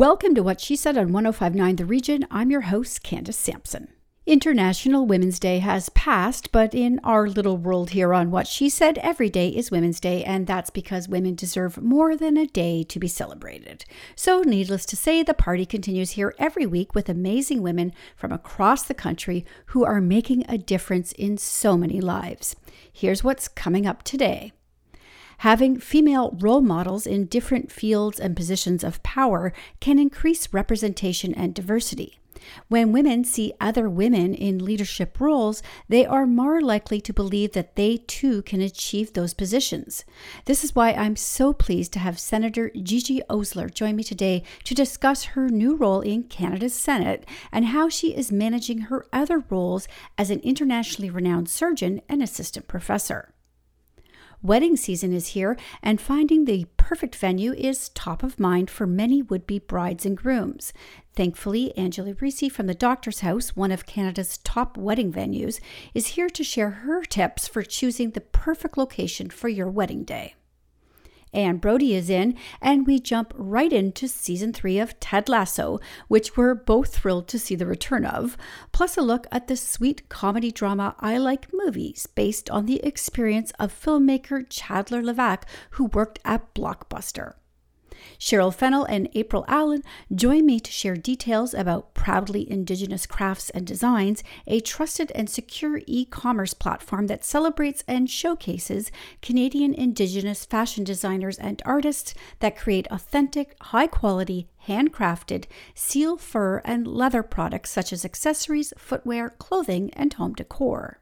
Welcome to What She Said on 1059 The Region. I'm your host, Candace Sampson. International Women's Day has passed, but in our little world here on What She Said, every day is Women's Day, and that's because women deserve more than a day to be celebrated. So, needless to say, the party continues here every week with amazing women from across the country who are making a difference in so many lives. Here's what's coming up today. Having female role models in different fields and positions of power can increase representation and diversity. When women see other women in leadership roles, they are more likely to believe that they too can achieve those positions. This is why I'm so pleased to have Senator Gigi Osler join me today to discuss her new role in Canada's Senate and how she is managing her other roles as an internationally renowned surgeon and assistant professor. Wedding season is here, and finding the perfect venue is top of mind for many would be brides and grooms. Thankfully, Angela Risi from the Doctor's House, one of Canada's top wedding venues, is here to share her tips for choosing the perfect location for your wedding day. Anne Brodie is in, and we jump right into season three of Ted Lasso, which we're both thrilled to see the return of, plus a look at the sweet comedy drama I Like Movies, based on the experience of filmmaker Chandler Levack, who worked at Blockbuster. Cheryl Fennell and April Allen join me to share details about Proudly Indigenous Crafts and Designs, a trusted and secure e commerce platform that celebrates and showcases Canadian Indigenous fashion designers and artists that create authentic, high quality, handcrafted seal, fur, and leather products such as accessories, footwear, clothing, and home decor.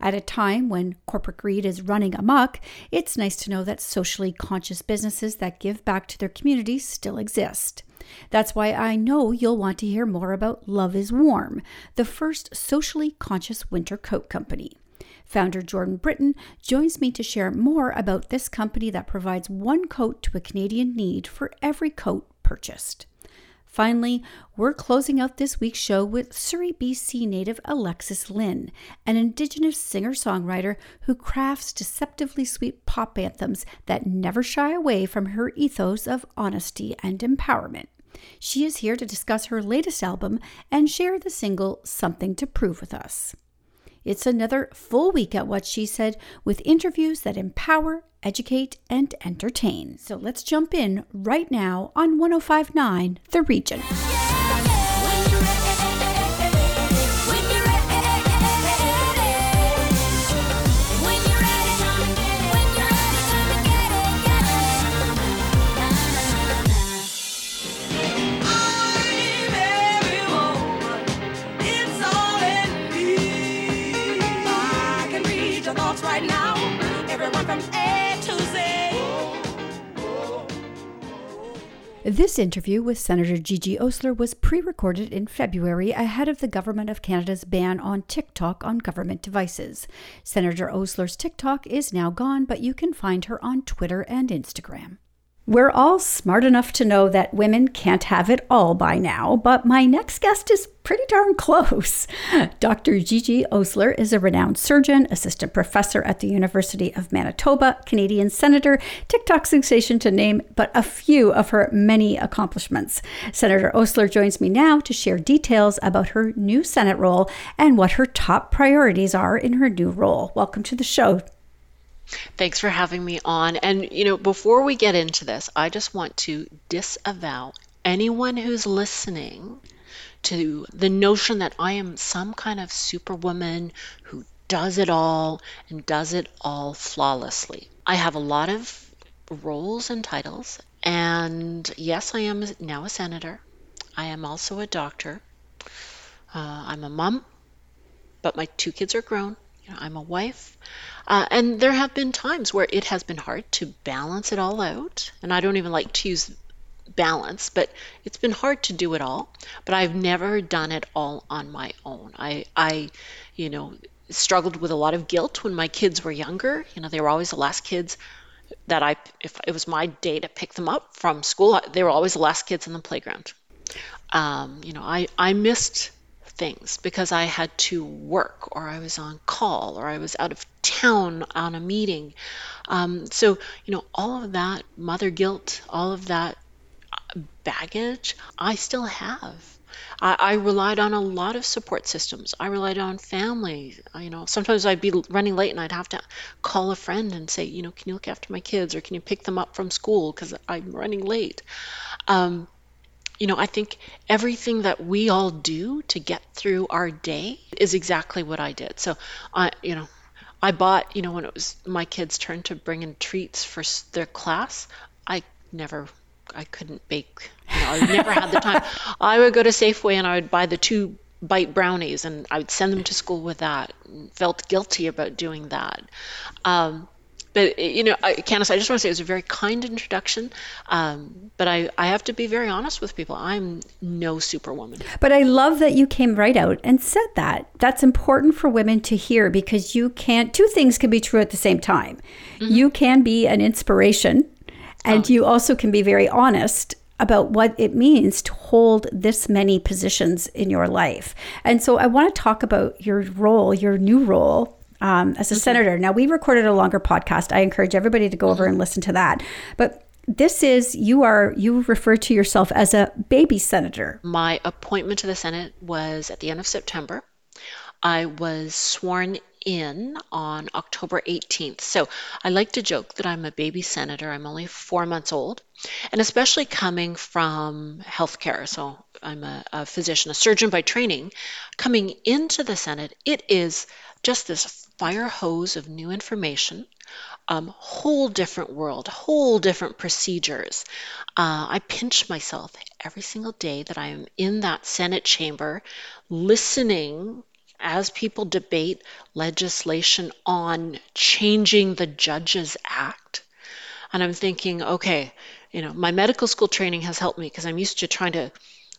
At a time when corporate greed is running amok, it's nice to know that socially conscious businesses that give back to their communities still exist. That's why I know you'll want to hear more about Love is Warm, the first socially conscious winter coat company. Founder Jordan Britton joins me to share more about this company that provides one coat to a Canadian need for every coat purchased. Finally, we're closing out this week's show with Surrey, BC native Alexis Lynn, an Indigenous singer songwriter who crafts deceptively sweet pop anthems that never shy away from her ethos of honesty and empowerment. She is here to discuss her latest album and share the single Something to Prove with us. It's another full week at What She Said with interviews that empower, educate, and entertain. So let's jump in right now on 1059 The Region. This interview with Senator Gigi Osler was pre recorded in February ahead of the Government of Canada's ban on TikTok on government devices. Senator Osler's TikTok is now gone, but you can find her on Twitter and Instagram. We're all smart enough to know that women can't have it all by now, but my next guest is pretty darn close. Dr. Gigi Osler is a renowned surgeon, assistant professor at the University of Manitoba, Canadian senator, TikTok sensation to name but a few of her many accomplishments. Senator Osler joins me now to share details about her new Senate role and what her top priorities are in her new role. Welcome to the show, Thanks for having me on. And, you know, before we get into this, I just want to disavow anyone who's listening to the notion that I am some kind of superwoman who does it all and does it all flawlessly. I have a lot of roles and titles. And yes, I am now a senator. I am also a doctor. Uh, I'm a mom, but my two kids are grown. You know, I'm a wife. Uh, and there have been times where it has been hard to balance it all out. And I don't even like to use balance, but it's been hard to do it all. But I've never done it all on my own. I, I, you know, struggled with a lot of guilt when my kids were younger. You know, they were always the last kids that I, if it was my day to pick them up from school, they were always the last kids in the playground. Um, you know, I, I missed things because I had to work or I was on call or I was out of town on a meeting. Um, so, you know, all of that mother guilt, all of that baggage, I still have. I, I relied on a lot of support systems. I relied on family. You know, sometimes I'd be running late and I'd have to call a friend and say, you know, can you look after my kids or can you pick them up from school because I'm running late. Um, you know, I think everything that we all do to get through our day is exactly what I did. So, I, you know, I bought, you know, when it was my kids' turn to bring in treats for their class, I never I couldn't bake. You know, I never had the time. I would go to Safeway and I would buy the two bite brownies and I would send them to school with that. Felt guilty about doing that. Um, but you know, I, Candace, I just want to say it was a very kind introduction. Um, but I, I have to be very honest with people. I'm no superwoman. But I love that you came right out and said that. That's important for women to hear because you can't. Two things can be true at the same time. Mm-hmm. You can be an inspiration and oh. you also can be very honest about what it means to hold this many positions in your life. And so I want to talk about your role, your new role um, as a mm-hmm. senator. Now, we recorded a longer podcast. I encourage everybody to go over and listen to that. But this is you are you refer to yourself as a baby senator. My appointment to the Senate was at the end of September. I was sworn in on October 18th. So I like to joke that I'm a baby senator. I'm only four months old, and especially coming from healthcare. So I'm a, a physician, a surgeon by training. Coming into the Senate, it is just this fire hose of new information um, whole different world, whole different procedures. Uh, I pinch myself every single day that I am in that Senate chamber listening as people debate legislation on changing the Judges Act, and I'm thinking, okay, you know, my medical school training has helped me because I'm used to trying to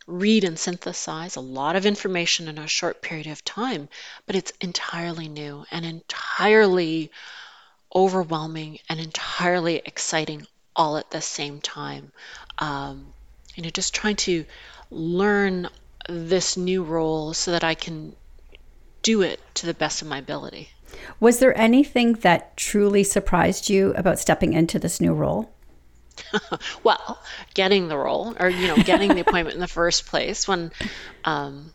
read and synthesize a lot of information in a short period of time, but it's entirely new and entirely overwhelming and entirely exciting all at the same time. Um, you know, just trying to learn this new role so that I can do it to the best of my ability. Was there anything that truly surprised you about stepping into this new role? well, getting the role, or you know, getting the appointment in the first place, when um,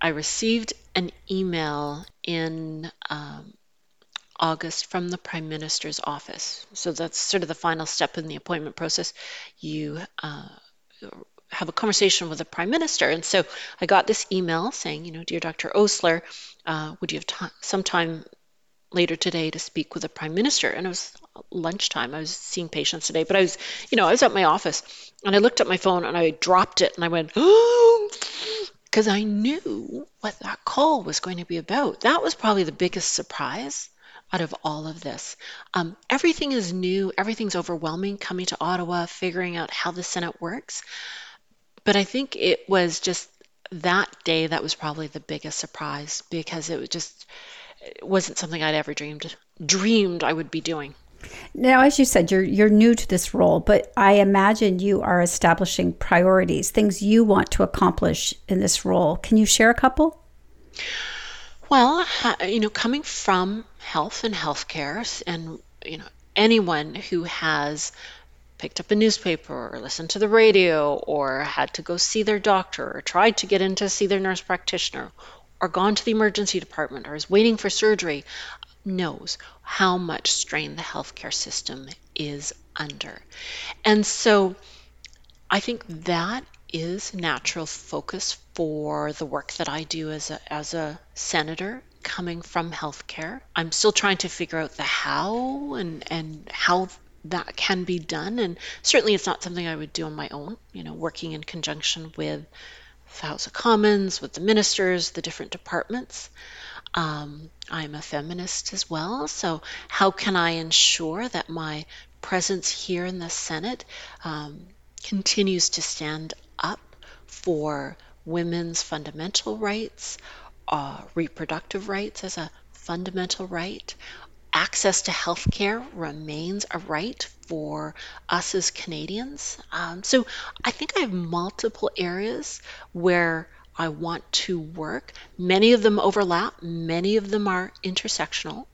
I received an email in um, August from the Prime Minister's office. So that's sort of the final step in the appointment process. You uh, have a conversation with the prime minister. And so I got this email saying, you know, dear Dr. Osler, uh, would you have t- some time later today to speak with the prime minister? And it was lunchtime. I was seeing patients today, but I was, you know, I was at my office and I looked at my phone and I dropped it and I went, oh, because I knew what that call was going to be about. That was probably the biggest surprise out of all of this. Um, everything is new, everything's overwhelming coming to Ottawa, figuring out how the Senate works. But I think it was just that day that was probably the biggest surprise because it was just it wasn't something I'd ever dreamed dreamed I would be doing. Now, as you said, you're you're new to this role, but I imagine you are establishing priorities, things you want to accomplish in this role. Can you share a couple? Well, you know, coming from health and healthcare, and you know, anyone who has picked up a newspaper or listened to the radio or had to go see their doctor or tried to get in to see their nurse practitioner or gone to the emergency department or is waiting for surgery knows how much strain the healthcare system is under. And so I think that is natural focus for the work that I do as a, as a senator coming from healthcare. I'm still trying to figure out the how and, and how that can be done. And certainly it's not something I would do on my own, you know, working in conjunction with the House of Commons, with the ministers, the different departments. Um, I'm a feminist as well, so how can I ensure that my presence here in the Senate um, continues to stand up for women's fundamental rights, uh, reproductive rights as a fundamental right, access to health care remains a right for us as Canadians. Um, so I think I have multiple areas where I want to work. Many of them overlap, many of them are intersectional,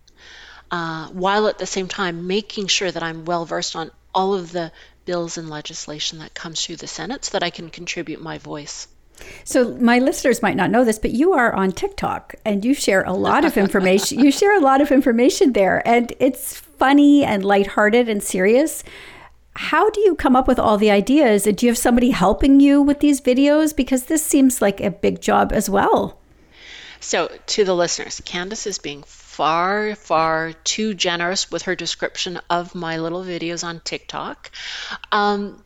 uh, while at the same time making sure that I'm well versed on all of the bills and legislation that comes through the Senate so that I can contribute my voice. So my listeners might not know this, but you are on TikTok and you share a lot of information. you share a lot of information there and it's funny and lighthearted and serious. How do you come up with all the ideas? Do you have somebody helping you with these videos? Because this seems like a big job as well. So, to the listeners, Candace is being far, far too generous with her description of my little videos on TikTok. Um,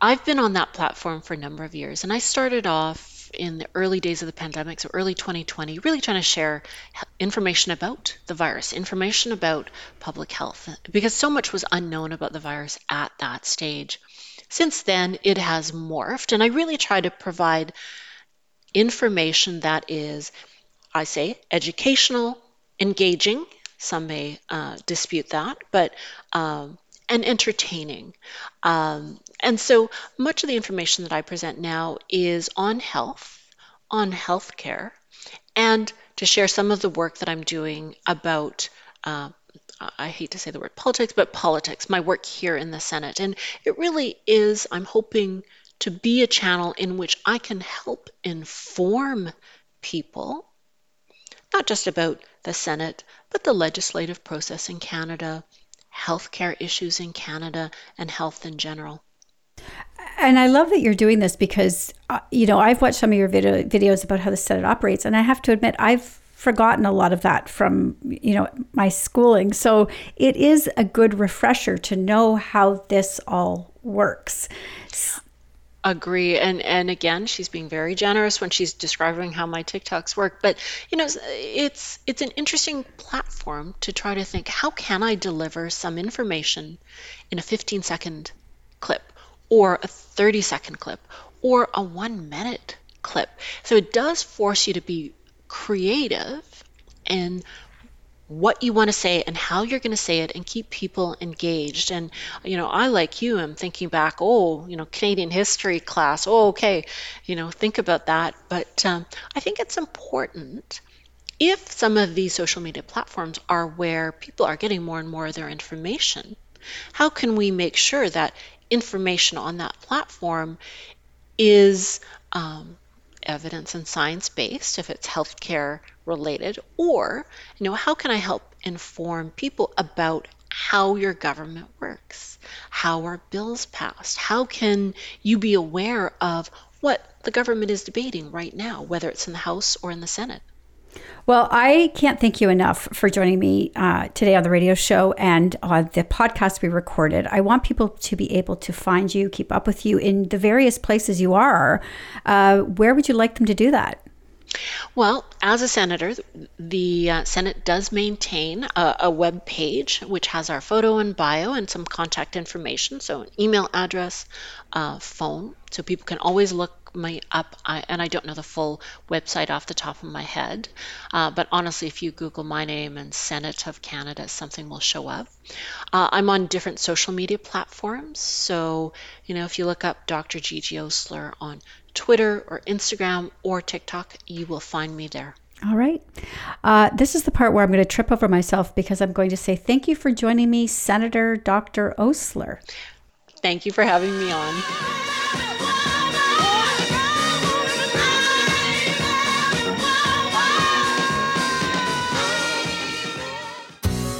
I've been on that platform for a number of years, and I started off in the early days of the pandemic, so early 2020, really trying to share information about the virus, information about public health, because so much was unknown about the virus at that stage. Since then, it has morphed, and I really try to provide information that is, I say, educational, engaging. Some may uh, dispute that, but um, and entertaining. Um, and so much of the information that I present now is on health, on healthcare, and to share some of the work that I'm doing about. Uh, I hate to say the word politics, but politics, my work here in the Senate. And it really is, I'm hoping to be a channel in which I can help inform people, not just about the Senate, but the legislative process in Canada, healthcare issues in Canada, and health in general. And I love that you're doing this because, uh, you know, I've watched some of your video, videos about how the Senate operates, and I have to admit, I've forgotten a lot of that from, you know, my schooling. So it is a good refresher to know how this all works agree and and again she's being very generous when she's describing how my tiktoks work but you know it's it's an interesting platform to try to think how can i deliver some information in a 15 second clip or a 30 second clip or a 1 minute clip so it does force you to be creative in what you want to say and how you're going to say it and keep people engaged. And, you know, I, like you, I'm thinking back, oh, you know, Canadian history class. Oh, okay. You know, think about that. But um, I think it's important if some of these social media platforms are where people are getting more and more of their information, how can we make sure that information on that platform is um, evidence and science based if it's healthcare related or you know how can i help inform people about how your government works? How are bills passed? How can you be aware of what the government is debating right now whether it's in the house or in the senate well, I can't thank you enough for joining me uh, today on the radio show and on the podcast we recorded. I want people to be able to find you, keep up with you in the various places you are. Uh, where would you like them to do that? Well, as a senator, the uh, Senate does maintain a, a, web page which has our photo and bio and some contact information, so an email address, uh, phone, so people can always look me up, I, and I don't know the full website off the top of my head, uh, but honestly, if you Google my name and Senate of Canada, something will show up. Uh, I'm on different social media platforms, so you know if you look up Dr. Gigi Osler on Twitter or Instagram or TikTok, you will find me there. All right. Uh, this is the part where I'm going to trip over myself because I'm going to say thank you for joining me, Senator Dr. Osler. Thank you for having me on.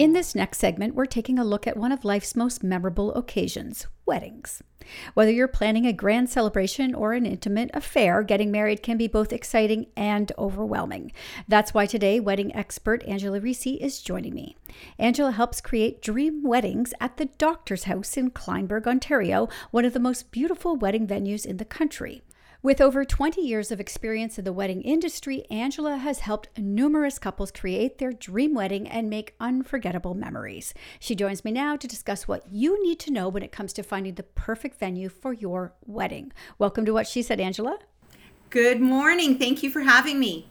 In this next segment, we're taking a look at one of life's most memorable occasions weddings. Whether you're planning a grand celebration or an intimate affair, getting married can be both exciting and overwhelming. That's why today, wedding expert Angela Risi is joining me. Angela helps create dream weddings at the Doctor's House in Kleinburg, Ontario, one of the most beautiful wedding venues in the country. With over 20 years of experience in the wedding industry, Angela has helped numerous couples create their dream wedding and make unforgettable memories. She joins me now to discuss what you need to know when it comes to finding the perfect venue for your wedding. Welcome to What She Said, Angela. Good morning. Thank you for having me.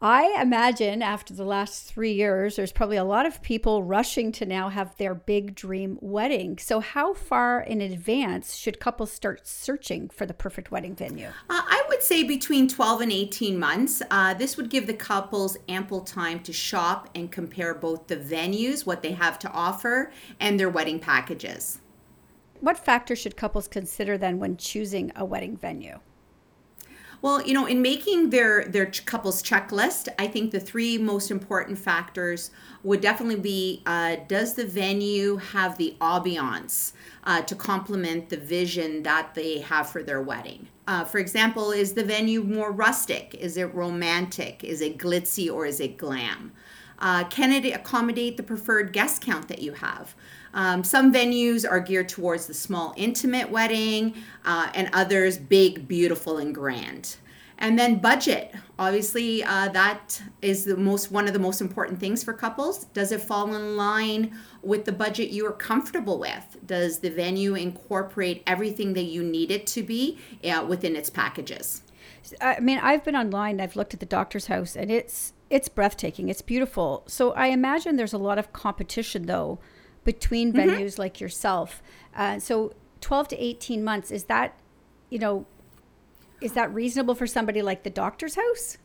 I imagine after the last three years, there's probably a lot of people rushing to now have their big dream wedding. So, how far in advance should couples start searching for the perfect wedding venue? Uh, I would say between 12 and 18 months. Uh, this would give the couples ample time to shop and compare both the venues, what they have to offer, and their wedding packages. What factors should couples consider then when choosing a wedding venue? Well, you know, in making their their couples checklist, I think the three most important factors would definitely be: uh, Does the venue have the ambiance uh, to complement the vision that they have for their wedding? Uh, for example, is the venue more rustic? Is it romantic? Is it glitzy or is it glam? Uh, can it accommodate the preferred guest count that you have? Um, some venues are geared towards the small, intimate wedding, uh, and others big, beautiful, and grand. And then budget. Obviously, uh, that is the most one of the most important things for couples. Does it fall in line with the budget you are comfortable with? Does the venue incorporate everything that you need it to be uh, within its packages? I mean, I've been online. I've looked at the doctor's house, and it's it's breathtaking. It's beautiful. So I imagine there's a lot of competition though between mm-hmm. venues like yourself. Uh, so 12 to 18 months is that, you know, is that reasonable for somebody like the doctor's house?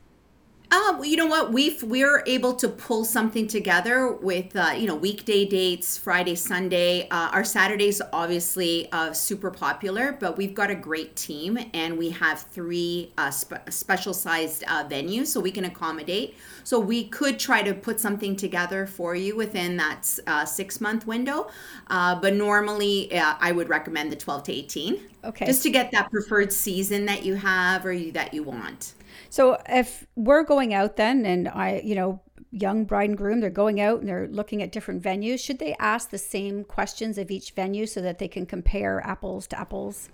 Um, you know what? We've we're able to pull something together with uh, you know weekday dates, Friday, Sunday. Uh, our Saturdays obviously uh, super popular, but we've got a great team and we have three uh, spe- special sized uh, venues, so we can accommodate. So we could try to put something together for you within that uh, six month window, but normally I would recommend the twelve to eighteen. Okay. Just to get that preferred season that you have or you, that you want. So if we're going out then and I, you know, young bride and groom, they're going out and they're looking at different venues, should they ask the same questions of each venue so that they can compare apples to apples?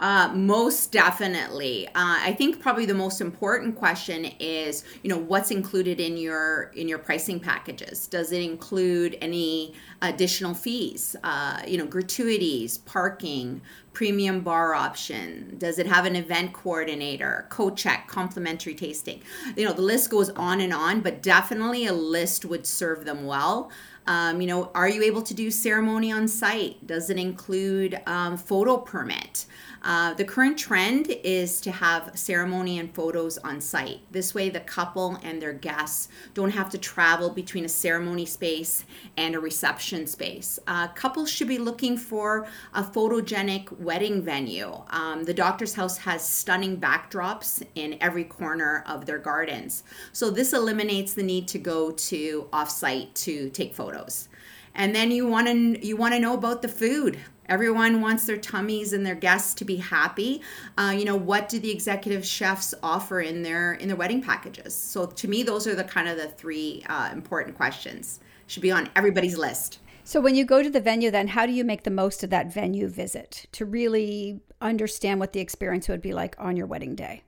Uh, most definitely. Uh, I think probably the most important question is, you know, what's included in your in your pricing packages? Does it include any additional fees? Uh, you know, gratuities, parking, premium bar option? Does it have an event coordinator, co-check, complimentary tasting? You know, the list goes on and on, but definitely a list would serve them well. Um, you know, are you able to do ceremony on site? Does it include um, photo permit? Uh, the current trend is to have ceremony and photos on site. This way, the couple and their guests don't have to travel between a ceremony space and a reception space. Uh, couples should be looking for a photogenic wedding venue. Um, the doctor's house has stunning backdrops in every corner of their gardens. So, this eliminates the need to go to offsite to take photos and then you want to you want to know about the food Everyone wants their tummies and their guests to be happy. Uh, you know, what do the executive chefs offer in their in their wedding packages? So to me, those are the kind of the three uh, important questions. Should be on everybody's list. So when you go to the venue, then how do you make the most of that venue visit to really understand what the experience would be like on your wedding day?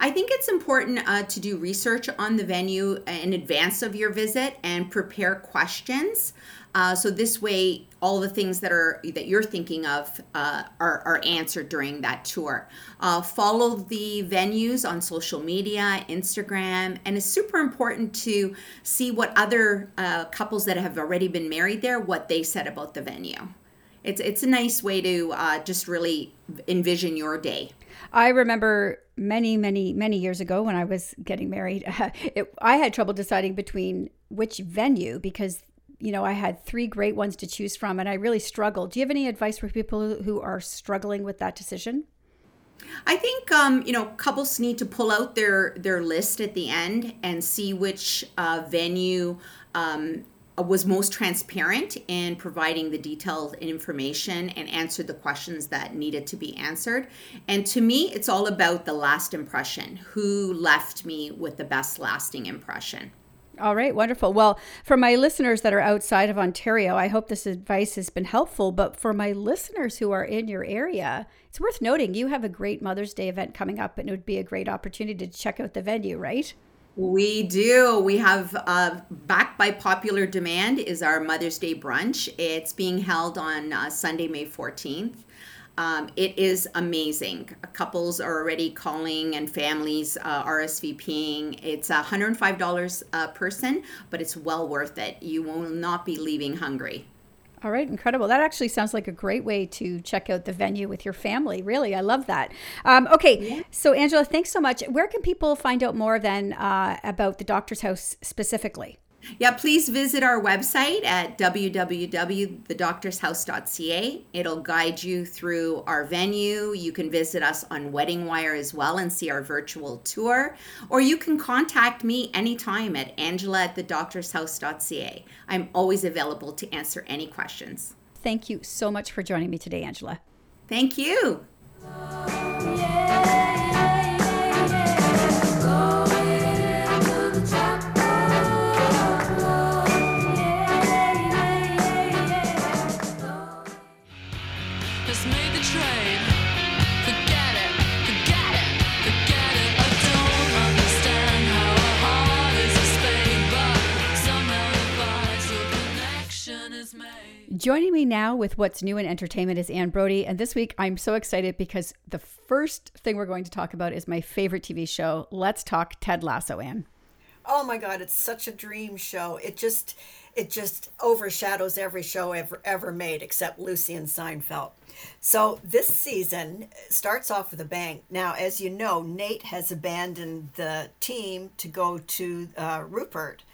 I think it's important uh, to do research on the venue in advance of your visit and prepare questions. Uh, so this way, all the things that are that you're thinking of uh, are, are answered during that tour. Uh, follow the venues on social media, Instagram, and it's super important to see what other uh, couples that have already been married there what they said about the venue. It's it's a nice way to uh, just really envision your day. I remember many, many, many years ago when I was getting married, it, I had trouble deciding between which venue because you know, I had three great ones to choose from and I really struggled. Do you have any advice for people who are struggling with that decision? I think um, you know couples need to pull out their their list at the end and see which uh, venue um, Uh, was most transparent in providing the detailed information and answered the questions that needed to be answered. And to me, it's all about the last impression. Who left me with the best lasting impression? All right, wonderful. Well, for my listeners that are outside of Ontario, I hope this advice has been helpful. But for my listeners who are in your area, it's worth noting you have a great Mother's Day event coming up, and it would be a great opportunity to check out the venue, right? We do. We have uh, back by popular demand is our Mother's Day brunch. It's being held on uh, Sunday, May 14th. Um, it is amazing. Couples are already calling and families uh, RSVPing. It's $105 a person, but it's well worth it. You will not be leaving hungry. All right, incredible. That actually sounds like a great way to check out the venue with your family. Really, I love that. Um, okay, yeah. so Angela, thanks so much. Where can people find out more then uh, about the Doctor's House specifically? Yeah, please visit our website at www.thedoctorshouse.ca. It'll guide you through our venue. You can visit us on Wedding Wire as well and see our virtual tour. Or you can contact me anytime at angela at thedoctorshouse.ca. I'm always available to answer any questions. Thank you so much for joining me today, Angela. Thank you. Oh, Joining me now with what's new in entertainment is Anne Brodie. And this week I'm so excited because the first thing we're going to talk about is my favorite TV show. Let's talk Ted Lasso, Anne. Oh my God, it's such a dream show. It just it just overshadows every show ever ever made except Lucy and Seinfeld. So this season starts off with a bang. Now, as you know, Nate has abandoned the team to go to uh, Rupert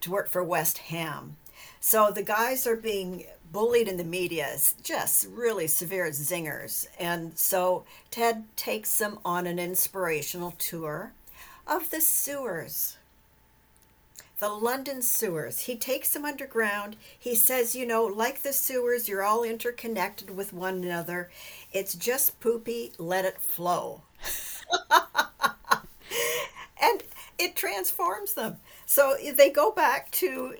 to work for West Ham. So the guys are being bullied in the media is just really severe zingers. And so Ted takes them on an inspirational tour of the sewers. The London sewers. He takes them underground. He says, you know, like the sewers, you're all interconnected with one another. It's just poopy, let it flow. and it transforms them. So they go back to,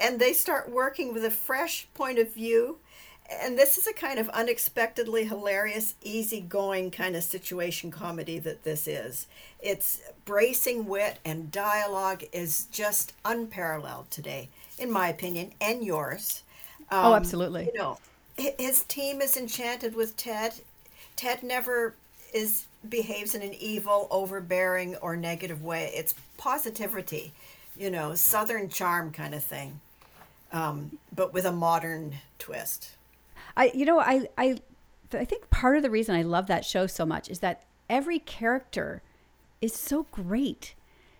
and they start working with a fresh point of view. And this is a kind of unexpectedly hilarious, easygoing kind of situation comedy that this is. It's bracing wit and dialogue is just unparalleled today, in my opinion, and yours. Oh, um, oh, absolutely. You know, his team is enchanted with Ted. Ted never is behaves in an evil, overbearing, or negative way. It's positivity, you know, Southern charm kind of thing, um, but with a modern twist. I, you know, I, I, I think part of the reason I love that show so much is that every character is so great.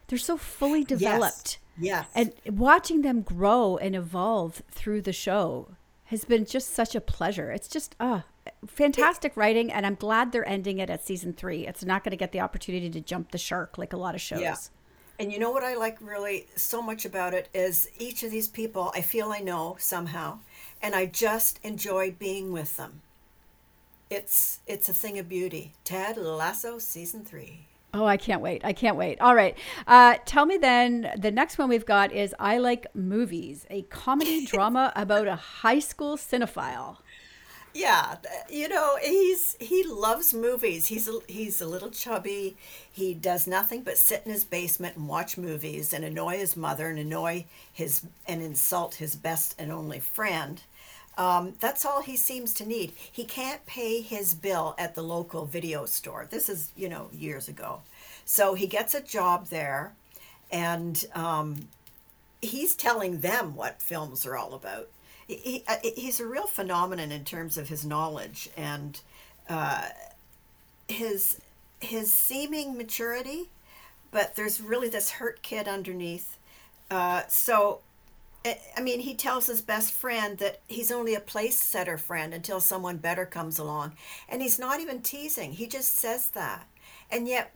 They're so fully developed. Yes. yes. And watching them grow and evolve through the show has been just such a pleasure. It's just, ah, fantastic writing, and I'm glad they're ending it at season three. It's not going to get the opportunity to jump the shark like a lot of shows. Yeah. And you know what I like really so much about it is each of these people I feel I know somehow, and I just enjoy being with them. It's it's a thing of beauty. Ted Lasso season three. Oh, I can't wait. I can't wait. All right. Uh, tell me then, the next one we've got is I Like Movies, a comedy drama about a high school cinephile yeah you know he's he loves movies. He's a, he's a little chubby. He does nothing but sit in his basement and watch movies and annoy his mother and annoy his and insult his best and only friend. Um, that's all he seems to need. He can't pay his bill at the local video store. This is you know years ago. So he gets a job there and um, he's telling them what films are all about he, uh, he's a real phenomenon in terms of his knowledge and uh, his his seeming maturity, but there's really this hurt kid underneath. Uh, so, I mean, he tells his best friend that he's only a place setter friend until someone better comes along, and he's not even teasing. He just says that, and yet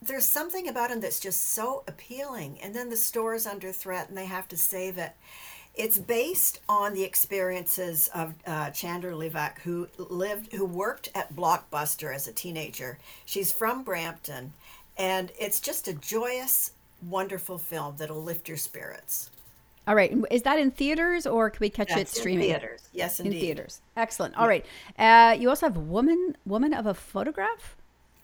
there's something about him that's just so appealing. And then the store is under threat, and they have to save it it's based on the experiences of uh, Chandler Levack, who lived, who worked at Blockbuster as a teenager. She's from Brampton, and it's just a joyous wonderful film that'll lift your spirits. All right. Is that in theaters or can we catch it streaming? In theaters. Yes, indeed. In theaters. Excellent. All right. Uh, you also have Woman Woman of a Photograph?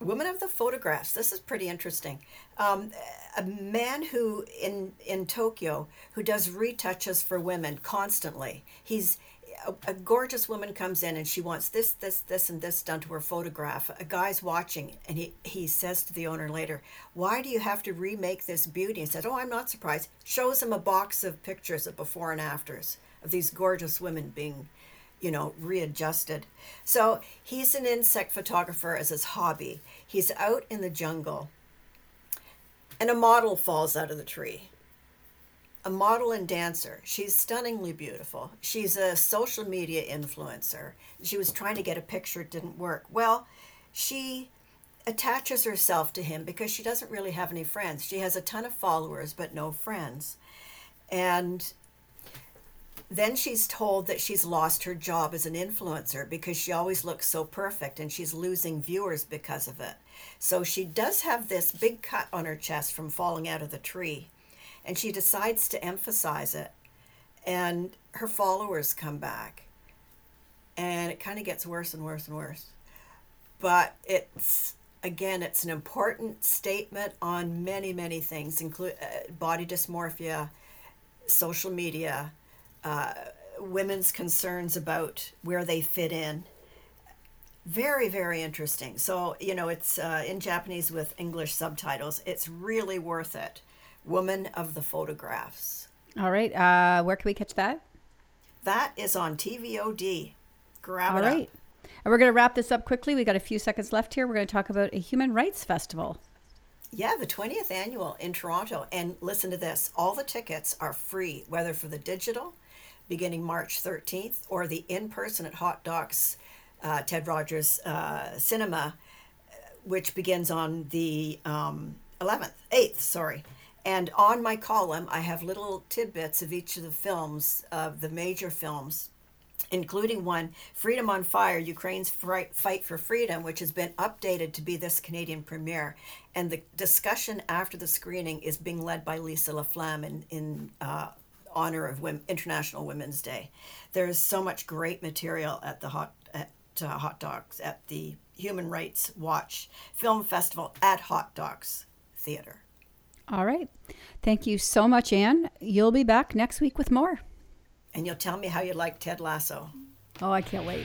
Women of the photographs. This is pretty interesting. Um, a man who in in Tokyo who does retouches for women constantly. He's a, a gorgeous woman comes in and she wants this, this, this, and this done to her photograph. A guy's watching and he, he says to the owner later, Why do you have to remake this beauty? He said, Oh, I'm not surprised. Shows him a box of pictures of before and afters of these gorgeous women being, you know, readjusted. So he's an insect photographer as his hobby. He's out in the jungle and a model falls out of the tree a model and dancer. She's stunningly beautiful. She's a social media influencer. She was trying to get a picture, it didn't work. Well, she attaches herself to him because she doesn't really have any friends. She has a ton of followers, but no friends. And then she's told that she's lost her job as an influencer because she always looks so perfect and she's losing viewers because of it. So she does have this big cut on her chest from falling out of the tree and she decides to emphasize it and her followers come back and it kind of gets worse and worse and worse but it's again it's an important statement on many many things include uh, body dysmorphia social media uh, women's concerns about where they fit in very very interesting so you know it's uh, in japanese with english subtitles it's really worth it Woman of the Photographs. All right. Uh, where can we catch that? That is on TVOD. Grab All it right. up. And we're going to wrap this up quickly. We got a few seconds left here. We're going to talk about a human rights festival. Yeah, the 20th annual in Toronto. And listen to this all the tickets are free, whether for the digital, beginning March 13th, or the in person at Hot Docs uh, Ted Rogers uh, Cinema, which begins on the um, 11th, 8th, sorry. And on my column, I have little tidbits of each of the films, of the major films, including one, Freedom on Fire Ukraine's Fight for Freedom, which has been updated to be this Canadian premiere. And the discussion after the screening is being led by Lisa LaFlamme in, in uh, honor of Women, International Women's Day. There is so much great material at the Hot, at, uh, Hot Docs, at the Human Rights Watch Film Festival at Hot Docs Theatre. All right. Thank you so much, Anne. You'll be back next week with more. And you'll tell me how you like Ted Lasso. Oh, I can't wait.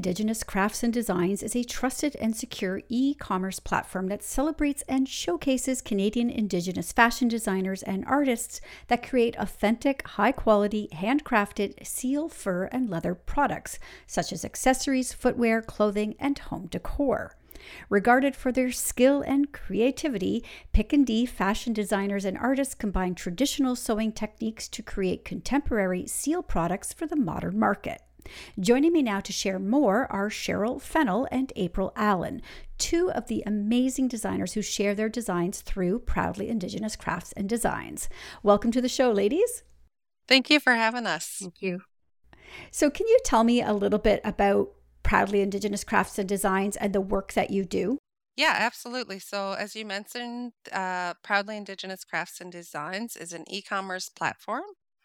Indigenous Crafts and Designs is a trusted and secure e commerce platform that celebrates and showcases Canadian Indigenous fashion designers and artists that create authentic, high quality, handcrafted seal, fur, and leather products, such as accessories, footwear, clothing, and home decor. Regarded for their skill and creativity, Pick and D fashion designers and artists combine traditional sewing techniques to create contemporary seal products for the modern market. Joining me now to share more are Cheryl Fennell and April Allen, two of the amazing designers who share their designs through Proudly Indigenous Crafts and Designs. Welcome to the show, ladies. Thank you for having us. Thank you. So, can you tell me a little bit about Proudly Indigenous Crafts and Designs and the work that you do? Yeah, absolutely. So, as you mentioned, uh, Proudly Indigenous Crafts and Designs is an e commerce platform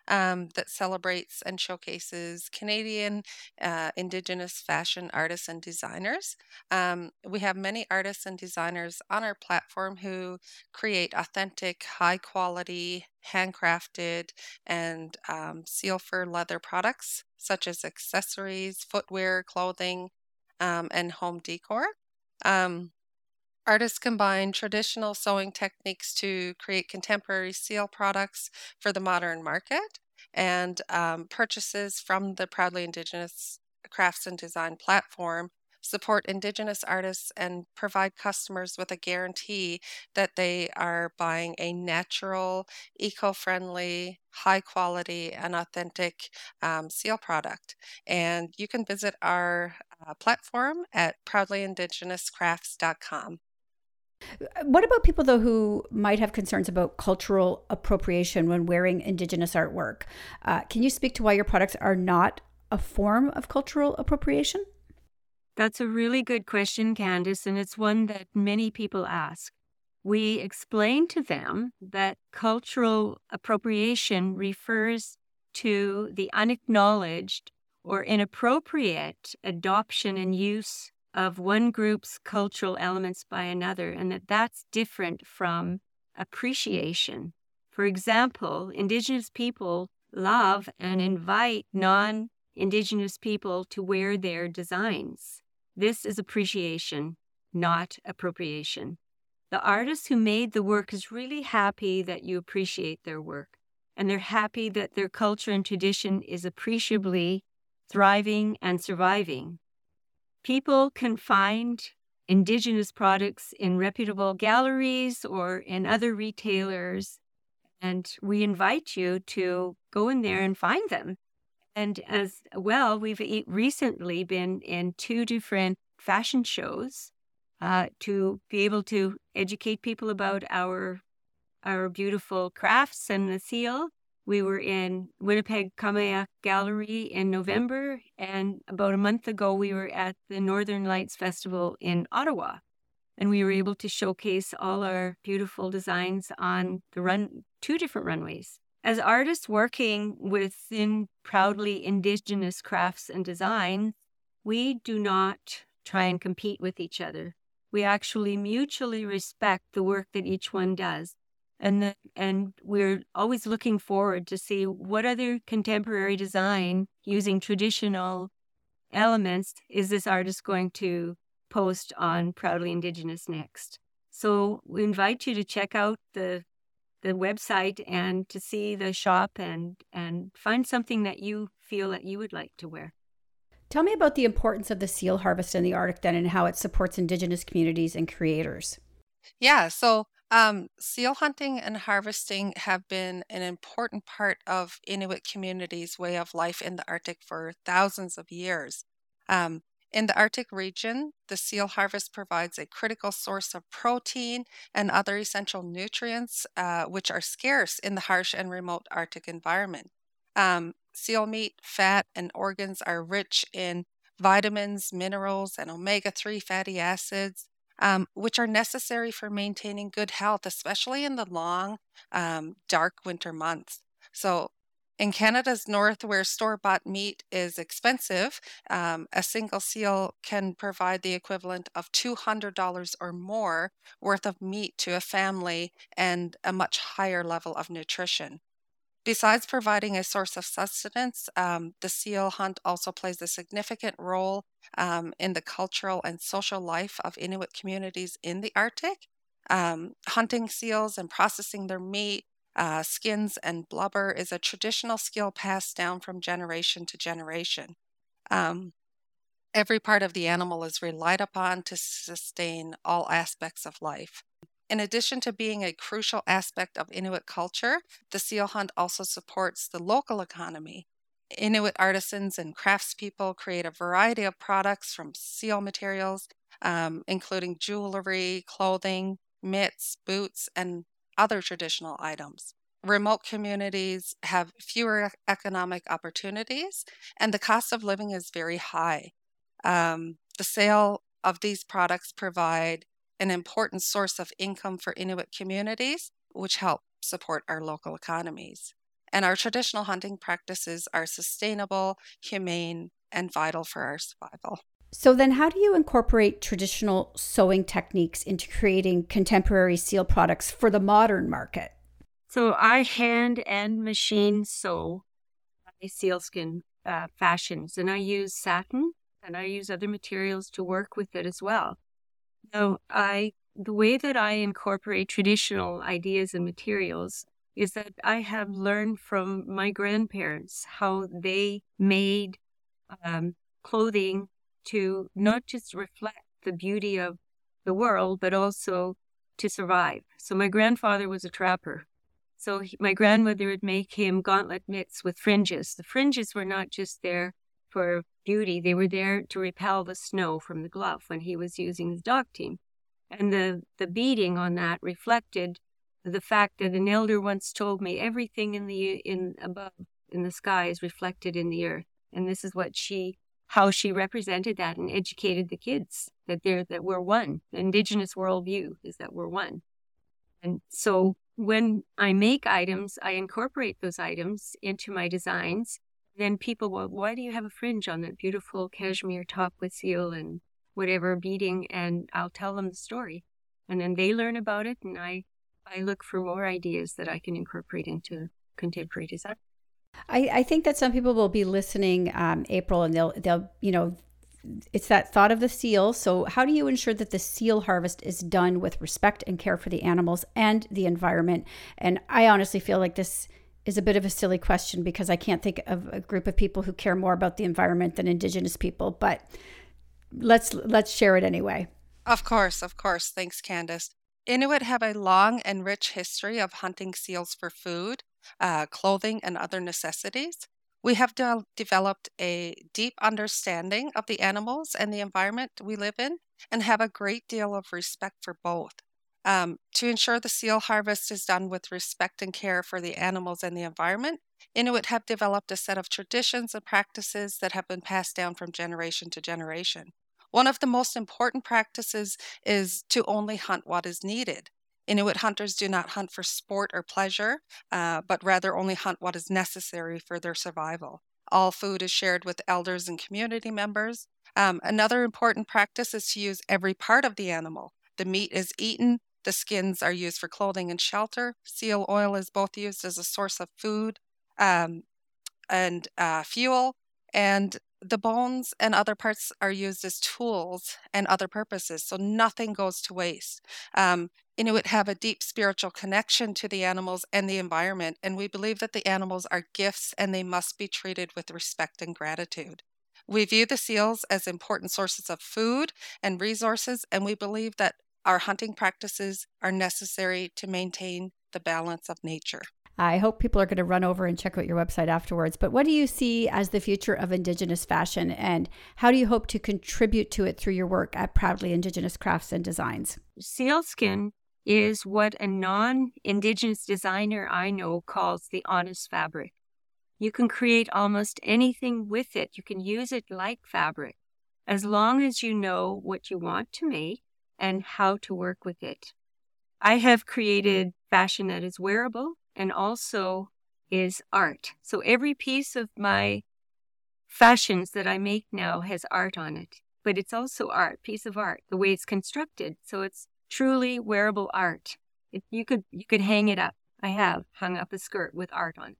um, that celebrates and showcases Canadian uh, Indigenous fashion artists and designers. Um, we have many artists and designers on our platform who create authentic, high quality, handcrafted, and um, seal fur leather products such as accessories, footwear, clothing, um, and home decor. Um, Artists combine traditional sewing techniques to create contemporary seal products for the modern market. and um, purchases from the Proudly Indigenous Crafts and Design platform support Indigenous artists and provide customers with a guarantee that they are buying a natural, eco friendly, high quality, and authentic um, seal product. And you can visit our uh, platform at proudlyindigenouscrafts.com. What about people, though, who might have concerns about cultural appropriation when wearing Indigenous artwork? Uh, can you speak to why your products are not a form of cultural appropriation? That's a really good question, Candace, and it's one that many people ask. We explain to them that cultural appropriation refers to the unacknowledged or inappropriate adoption and use of one group's cultural elements by another, and that that's different from appreciation. For example, Indigenous people love and invite non Indigenous people to wear their designs. This is appreciation, not appropriation. The artist who made the work is really happy that you appreciate their work, and they're happy that their culture and tradition is appreciably thriving and surviving. People can find Indigenous products in reputable galleries or in other retailers, and we invite you to go in there and find them and as well, we've recently been in two different fashion shows uh, to be able to educate people about our our beautiful crafts and the seal. We were in Winnipeg Kamiak Gallery in November, and about a month ago, we were at the Northern Lights Festival in Ottawa, and we were able to showcase all our beautiful designs on the run two different runways as artists working within proudly Indigenous crafts and design, we do not try and compete with each other. We actually mutually respect the work that each one does. And, the, and we're always looking forward to see what other contemporary design using traditional elements is this artist going to post on Proudly Indigenous next. So we invite you to check out the the website and to see the shop and and find something that you feel that you would like to wear. Tell me about the importance of the seal harvest in the Arctic then and how it supports indigenous communities and creators. Yeah, so um, seal hunting and harvesting have been an important part of Inuit communities' way of life in the Arctic for thousands of years. Um, in the Arctic region, the seal harvest provides a critical source of protein and other essential nutrients, uh, which are scarce in the harsh and remote Arctic environment. Um, seal meat, fat, and organs are rich in vitamins, minerals, and omega 3 fatty acids, um, which are necessary for maintaining good health, especially in the long, um, dark winter months. So, in Canada's north, where store bought meat is expensive, um, a single seal can provide the equivalent of $200 or more worth of meat to a family and a much higher level of nutrition. Besides providing a source of sustenance, um, the seal hunt also plays a significant role um, in the cultural and social life of Inuit communities in the Arctic. Um, hunting seals and processing their meat uh, skins and blubber is a traditional skill passed down from generation to generation. Um, every part of the animal is relied upon to sustain all aspects of life. In addition to being a crucial aspect of Inuit culture, the seal hunt also supports the local economy. Inuit artisans and craftspeople create a variety of products from seal materials, um, including jewelry, clothing, mitts, boots, and other traditional items. Remote communities have fewer economic opportunities, and the cost of living is very high. Um, the sale of these products provide an important source of income for Inuit communities, which help support our local economies. And our traditional hunting practices are sustainable, humane, and vital for our survival. So, then how do you incorporate traditional sewing techniques into creating contemporary seal products for the modern market? So, I hand and machine sew my sealskin uh, fashions, and I use satin and I use other materials to work with it as well. Now, I the way that I incorporate traditional ideas and materials is that I have learned from my grandparents how they made um, clothing to not just reflect the beauty of the world, but also to survive. So my grandfather was a trapper. So he, my grandmother would make him gauntlet mitts with fringes. The fringes were not just there for beauty, they were there to repel the snow from the glove when he was using his dog team. And the, the beating on that reflected the fact that an elder once told me everything in the in above in the sky is reflected in the earth. And this is what she how she represented that and educated the kids that they're that we're one. The indigenous worldview is that we're one. And so when I make items, I incorporate those items into my designs. Then people will, why do you have a fringe on that beautiful cashmere top with seal and whatever beading? And I'll tell them the story. And then they learn about it, and I, I look for more ideas that I can incorporate into contemporary design. I, I think that some people will be listening, um, April, and they'll they'll you know it's that thought of the seal. So, how do you ensure that the seal harvest is done with respect and care for the animals and the environment? And I honestly feel like this is a bit of a silly question because I can't think of a group of people who care more about the environment than Indigenous people. But let's let's share it anyway. Of course, of course. Thanks, Candace. Inuit have a long and rich history of hunting seals for food, uh, clothing, and other necessities. We have de- developed a deep understanding of the animals and the environment we live in and have a great deal of respect for both. Um, to ensure the seal harvest is done with respect and care for the animals and the environment, Inuit have developed a set of traditions and practices that have been passed down from generation to generation. One of the most important practices is to only hunt what is needed. Inuit hunters do not hunt for sport or pleasure, uh, but rather only hunt what is necessary for their survival. All food is shared with elders and community members. Um, another important practice is to use every part of the animal. The meat is eaten, the skins are used for clothing and shelter. Seal oil is both used as a source of food um, and uh, fuel, and the bones and other parts are used as tools and other purposes, so nothing goes to waste. Um, Inuit have a deep spiritual connection to the animals and the environment, and we believe that the animals are gifts and they must be treated with respect and gratitude. We view the seals as important sources of food and resources, and we believe that our hunting practices are necessary to maintain the balance of nature. I hope people are going to run over and check out your website afterwards. But what do you see as the future of Indigenous fashion, and how do you hope to contribute to it through your work at Proudly Indigenous Crafts and Designs? Sealskin is what a non Indigenous designer I know calls the honest fabric. You can create almost anything with it, you can use it like fabric, as long as you know what you want to make and how to work with it. I have created fashion that is wearable and also is art. So every piece of my fashions that I make now has art on it, but it's also art, piece of art, the way it's constructed. So it's truly wearable art. You could you could hang it up. I have hung up a skirt with art on it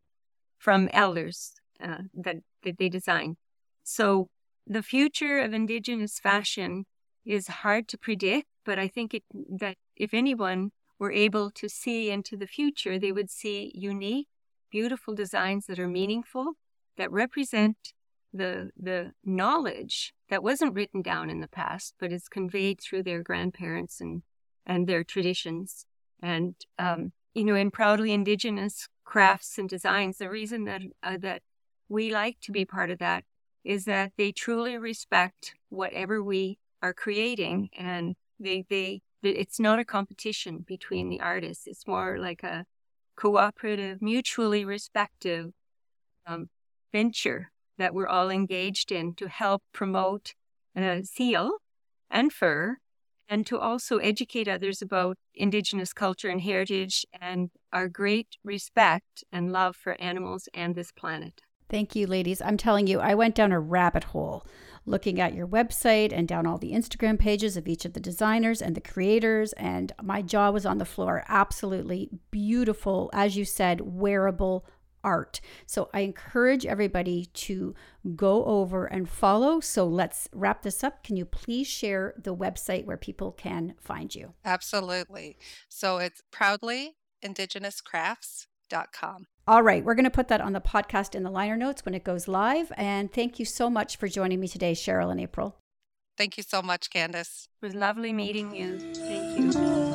from elders uh, that that they design. So the future of indigenous fashion is hard to predict, but I think it that if anyone were able to see into the future, they would see unique, beautiful designs that are meaningful, that represent the the knowledge that wasn't written down in the past, but is conveyed through their grandparents and and their traditions. And um, you know, in proudly indigenous crafts and designs, the reason that uh, that we like to be part of that is that they truly respect whatever we are creating, and they they it's not a competition between the artists. It's more like a cooperative, mutually respective um, venture that we're all engaged in to help promote uh, seal and fur and to also educate others about Indigenous culture and heritage and our great respect and love for animals and this planet. Thank you, ladies. I'm telling you, I went down a rabbit hole looking at your website and down all the Instagram pages of each of the designers and the creators, and my jaw was on the floor. Absolutely beautiful, as you said, wearable art. So I encourage everybody to go over and follow. So let's wrap this up. Can you please share the website where people can find you? Absolutely. So it's proudly Indigenous Crafts www.candacesampson.com. All right, we're going to put that on the podcast in the liner notes when it goes live. And thank you so much for joining me today, Cheryl and April. Thank you so much, Candace. It was lovely meeting you. Thank you.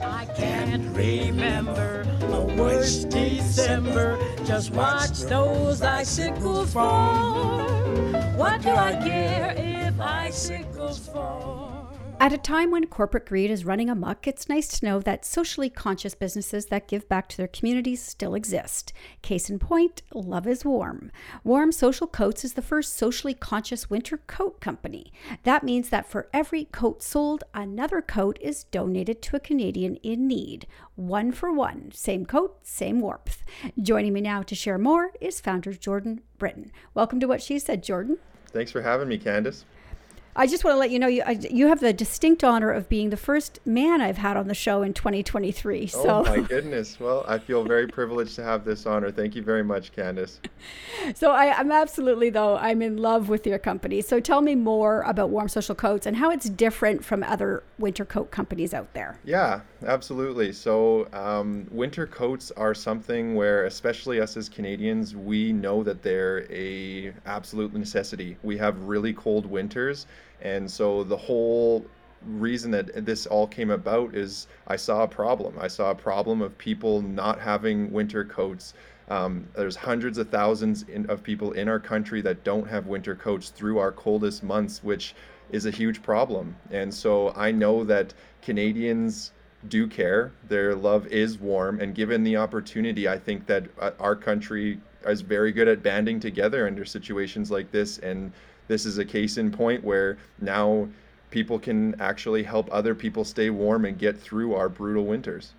I can't remember a worse December. Just watch those icicles fall. What do I care if icicles fall? At a time when corporate greed is running amok, it's nice to know that socially conscious businesses that give back to their communities still exist. Case in point, Love is Warm. Warm Social Coats is the first socially conscious winter coat company. That means that for every coat sold, another coat is donated to a Canadian in need. One for one. Same coat, same warmth. Joining me now to share more is founder Jordan Britton. Welcome to What She Said, Jordan. Thanks for having me, Candace. I just want to let you know you I, you have the distinct honor of being the first man I've had on the show in 2023. So Oh my goodness. Well, I feel very privileged to have this honor. Thank you very much, Candace. so I, I'm absolutely though I'm in love with your company. So tell me more about Warm Social Coats and how it's different from other winter coat companies out there. Yeah, absolutely. So, um, winter coats are something where, especially us as Canadians, we know that they're a absolute necessity. We have really cold winters, and so the whole reason that this all came about is I saw a problem. I saw a problem of people not having winter coats. Um, there's hundreds of thousands in, of people in our country that don't have winter coats through our coldest months, which is a huge problem. And so I know that Canadians do care. Their love is warm, and given the opportunity, I think that uh, our country is very good at banding together under situations like this. And this is a case in point where now people can actually help other people stay warm and get through our brutal winters.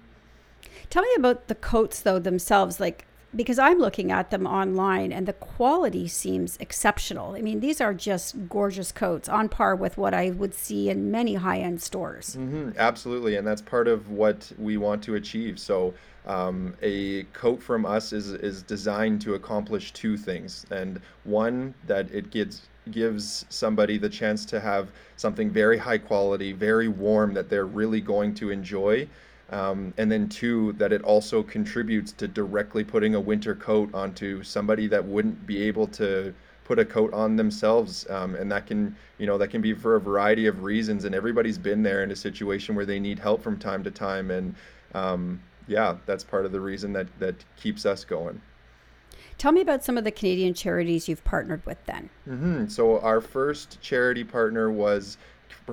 Tell me about the coats though themselves, like because I'm looking at them online and the quality seems exceptional. I mean, these are just gorgeous coats on par with what I would see in many high end stores. hmm absolutely, and that's part of what we want to achieve. So, um, a coat from us is is designed to accomplish two things, and one that it gives gives somebody the chance to have something very high quality, very warm that they're really going to enjoy. Um, and then two, that it also contributes to directly putting a winter coat onto somebody that wouldn't be able to put a coat on themselves. Um, and that can, you know, that can be for a variety of reasons. And everybody's been there in a situation where they need help from time to time. And um, yeah, that's part of the reason that that keeps us going. Tell me about some of the Canadian charities you've partnered with then. hmm So our first charity partner was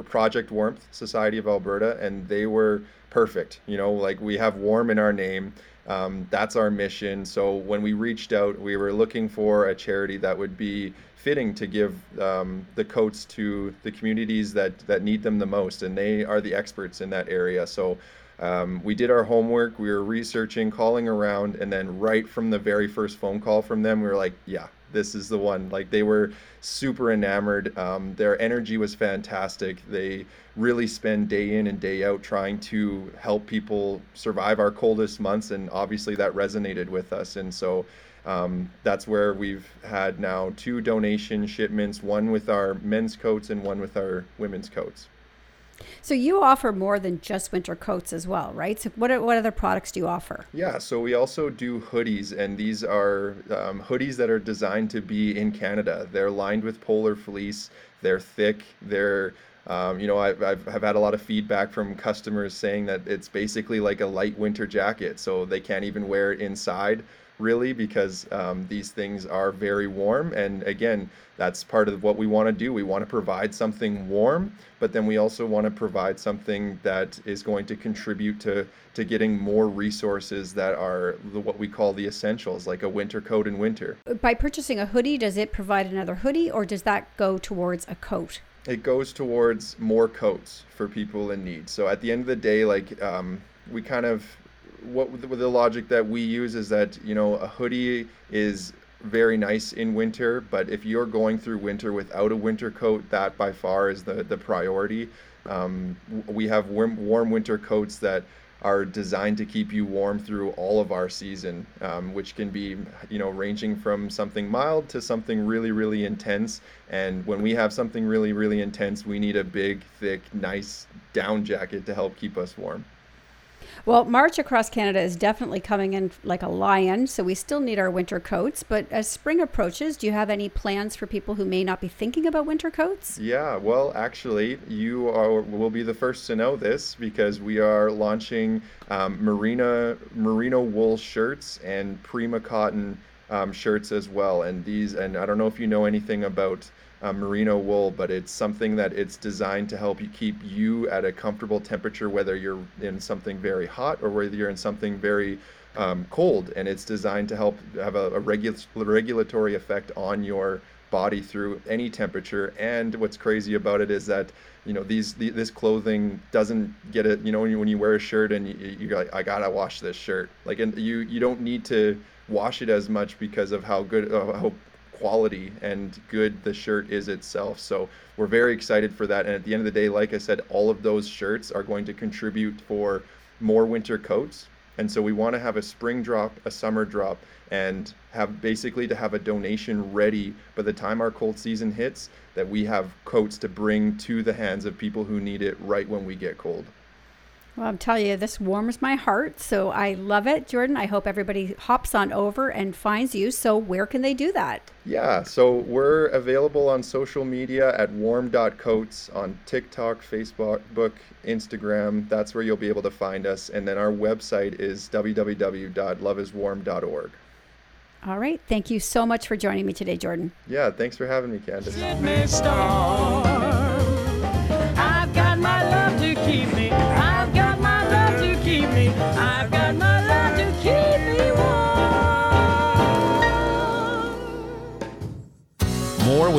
Project Warmth Society of Alberta, and they were perfect. You know, like we have warm in our name. Um, that's our mission. So when we reached out, we were looking for a charity that would be fitting to give um, the coats to the communities that that need them the most, and they are the experts in that area. So. Um, we did our homework. We were researching, calling around, and then right from the very first phone call from them, we were like, "Yeah, this is the one." Like they were super enamored. Um, their energy was fantastic. They really spend day in and day out trying to help people survive our coldest months, and obviously that resonated with us. And so um, that's where we've had now two donation shipments, one with our men's coats and one with our women's coats. So you offer more than just winter coats as well, right? So what are, what other products do you offer? Yeah, so we also do hoodies, and these are um, hoodies that are designed to be in Canada. They're lined with polar fleece. They're thick. They're um, you know, I've, I've have had a lot of feedback from customers saying that it's basically like a light winter jacket, so they can't even wear it inside really because um, these things are very warm. And again, that's part of what we want to do. We want to provide something warm, but then we also want to provide something that is going to contribute to to getting more resources that are the, what we call the essentials, like a winter coat in winter. By purchasing a hoodie, does it provide another hoodie or does that go towards a coat? it goes towards more coats for people in need. So at the end of the day, like um, we kind of what the logic that we use is that you know a hoodie is very nice in winter, but if you're going through winter without a winter coat, that by far is the the priority. Um, we have warm, warm winter coats that are designed to keep you warm through all of our season, um, which can be, you know, ranging from something mild to something really, really intense. And when we have something really, really intense, we need a big, thick, nice down jacket to help keep us warm. Well, March across Canada is definitely coming in like a lion, so we still need our winter coats. But as spring approaches, do you have any plans for people who may not be thinking about winter coats? Yeah, well, actually, you are, will be the first to know this because we are launching um, merino merino wool shirts and Pima cotton um, shirts as well. And these, and I don't know if you know anything about uh, merino wool, but it's something that it's designed to help you keep you at a comfortable temperature, whether you're in something very hot or whether you're in something very um, cold. And it's designed to help have a, a regu- regulatory effect on your body through any temperature. And what's crazy about it is that you know these the, this clothing doesn't get it. You know when you, when you wear a shirt and you, you got I gotta wash this shirt. Like and you you don't need to wash it as much because of how good uh, how quality and good the shirt is itself. So we're very excited for that. And at the end of the day, like I said, all of those shirts are going to contribute for more winter coats. And so we want to have a spring drop, a summer drop, and have basically to have a donation ready by the time our cold season hits that we have coats to bring to the hands of people who need it right when we get cold. Well, I'm telling you, this warms my heart. So I love it, Jordan. I hope everybody hops on over and finds you. So, where can they do that? Yeah, so we're available on social media at warm.coats on TikTok, Facebook, Instagram. That's where you'll be able to find us. And then our website is www.loveiswarm.org. All right. Thank you so much for joining me today, Jordan. Yeah, thanks for having me, Candace.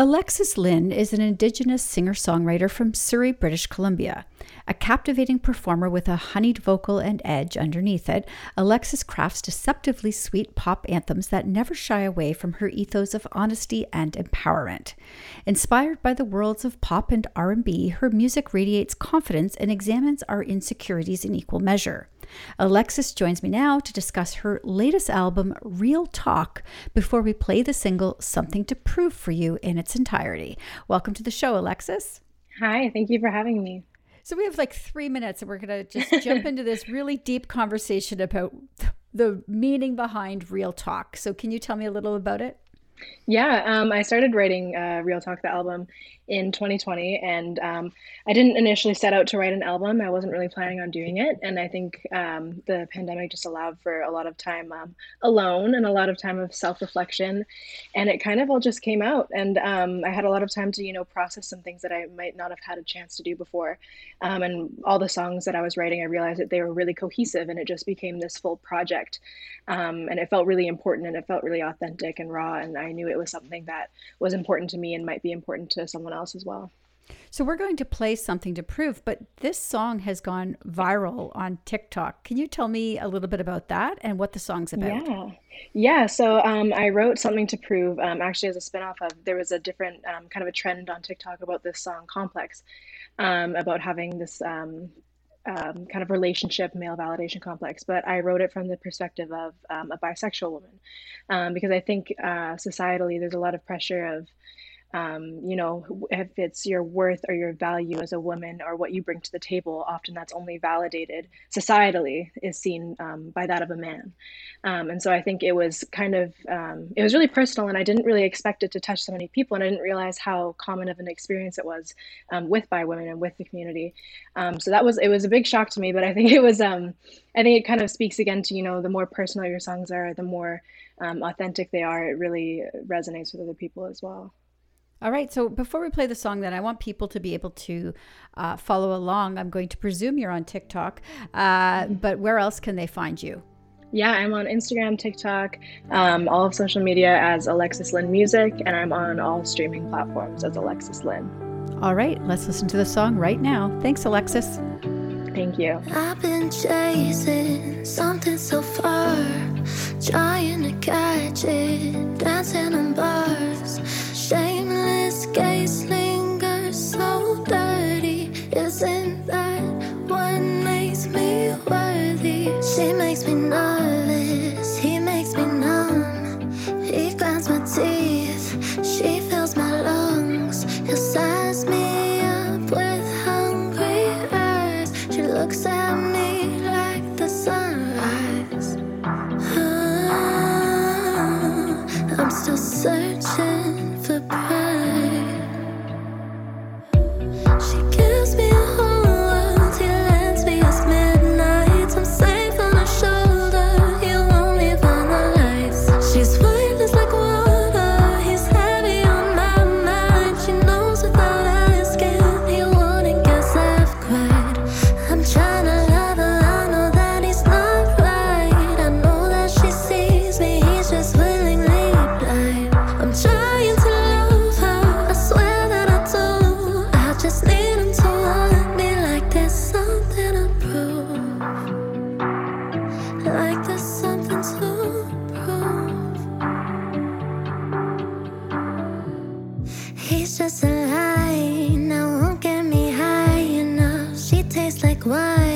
Alexis Lynn is an Indigenous singer songwriter from Surrey, British Columbia. A captivating performer with a honeyed vocal and edge underneath it, Alexis crafts deceptively sweet pop anthems that never shy away from her ethos of honesty and empowerment. Inspired by the worlds of pop and R&B, her music radiates confidence and examines our insecurities in equal measure. Alexis joins me now to discuss her latest album, Real Talk, before we play the single Something to Prove for You in its entirety. Welcome to the show, Alexis. Hi, thank you for having me. So, we have like three minutes, and we're going to just jump into this really deep conversation about the meaning behind Real Talk. So, can you tell me a little about it? Yeah, um, I started writing uh, Real Talk, the album, in 2020, and um, I didn't initially set out to write an album. I wasn't really planning on doing it, and I think um, the pandemic just allowed for a lot of time um, alone and a lot of time of self-reflection, and it kind of all just came out. And um, I had a lot of time to, you know, process some things that I might not have had a chance to do before. Um, and all the songs that I was writing, I realized that they were really cohesive, and it just became this full project. And it felt really important, and it felt really authentic and raw, and I knew it was something that was important to me and might be important to someone else as well. So, we're going to play something to prove, but this song has gone viral on TikTok. Can you tell me a little bit about that and what the song's about? Yeah. Yeah. So um, I wrote something to prove, um, actually, as a spinoff of there was a different um, kind of a trend on TikTok about this song, Complex, um, about having this um, kind of relationship male validation complex. But I wrote it from the perspective of um, a bisexual woman um, because I think uh, societally there's a lot of pressure of um, you know, if it's your worth or your value as a woman or what you bring to the table, often that's only validated societally is seen um, by that of a man. Um, and so I think it was kind of, um, it was really personal and I didn't really expect it to touch so many people. And I didn't realize how common of an experience it was um, with bi women and with the community. Um, so that was, it was a big shock to me, but I think it was, I think it kind of speaks again to, you know, the more personal your songs are, the more authentic they are, it really resonates with other people as well. All right. So before we play the song, then I want people to be able to uh, follow along. I'm going to presume you're on TikTok, uh, but where else can they find you? Yeah, I'm on Instagram, TikTok, um, all of social media as Alexis Lynn Music, and I'm on all streaming platforms as Alexis Lynn. All right, let's listen to the song right now. Thanks, Alexis. Thank you. I've been chasing something so far, trying to catch it, dancing on bars. Shameless gaze lingers so dirty. Isn't that what makes me worthy? She makes me nervous, he makes me numb. He grinds my teeth, He's